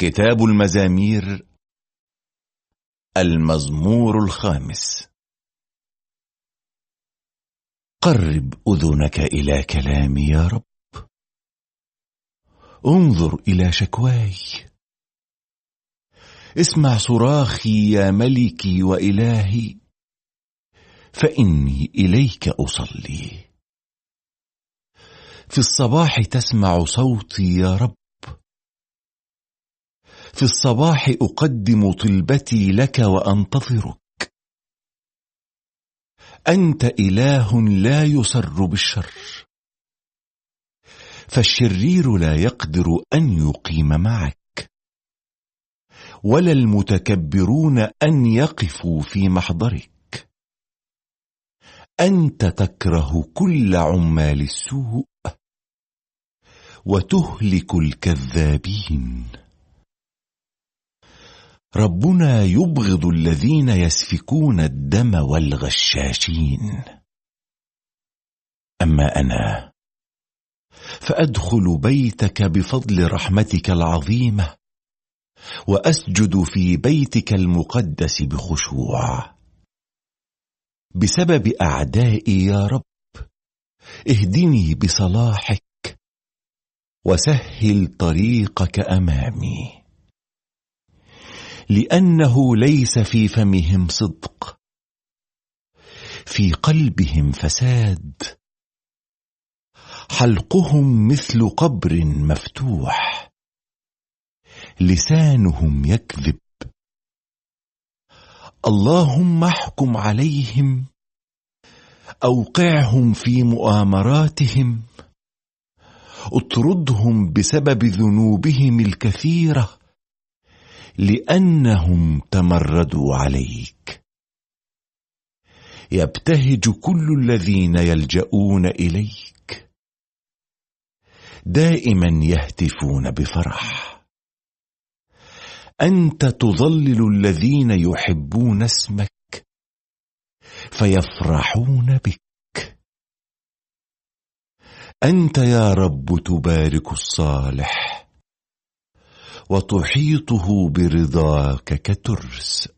كتاب المزامير المزمور الخامس. قرب أذنك إلى كلامي يا رب. انظر إلى شكواي. اسمع صراخي يا ملكي وإلهي فإني إليك أصلي. في الصباح تسمع صوتي يا رب. في الصباح أقدم طلبتي لك وأنتظرك. أنت إله لا يسر بالشر. فالشرير لا يقدر أن يقيم معك. ولا المتكبرون أن يقفوا في محضرك. أنت تكره كل عمال السوء. وتهلك الكذابين. ربنا يبغض الذين يسفكون الدم والغشاشين. أما أنا فأدخل بيتك بفضل رحمتك العظيمة وأسجد في بيتك المقدس بخشوع. بسبب أعدائي يا رب اهدني بصلاحك وسهل طريقك أمامي. لأنه ليس في فمهم صدق. في قلبهم فساد. حلقهم مثل قبر مفتوح. لسانهم يكذب. اللهم احكم عليهم. أوقعهم في مؤامراتهم. أطردهم بسبب ذنوبهم الكثيرة. لأنهم تمردوا عليك. يبتهج كل الذين يلجؤون إليك. دائما يهتفون بفرح. أنت تضلل الذين يحبون اسمك فيفرحون بك. أنت يا رب تبارك الصالح. وتحيطه برضاك كترس.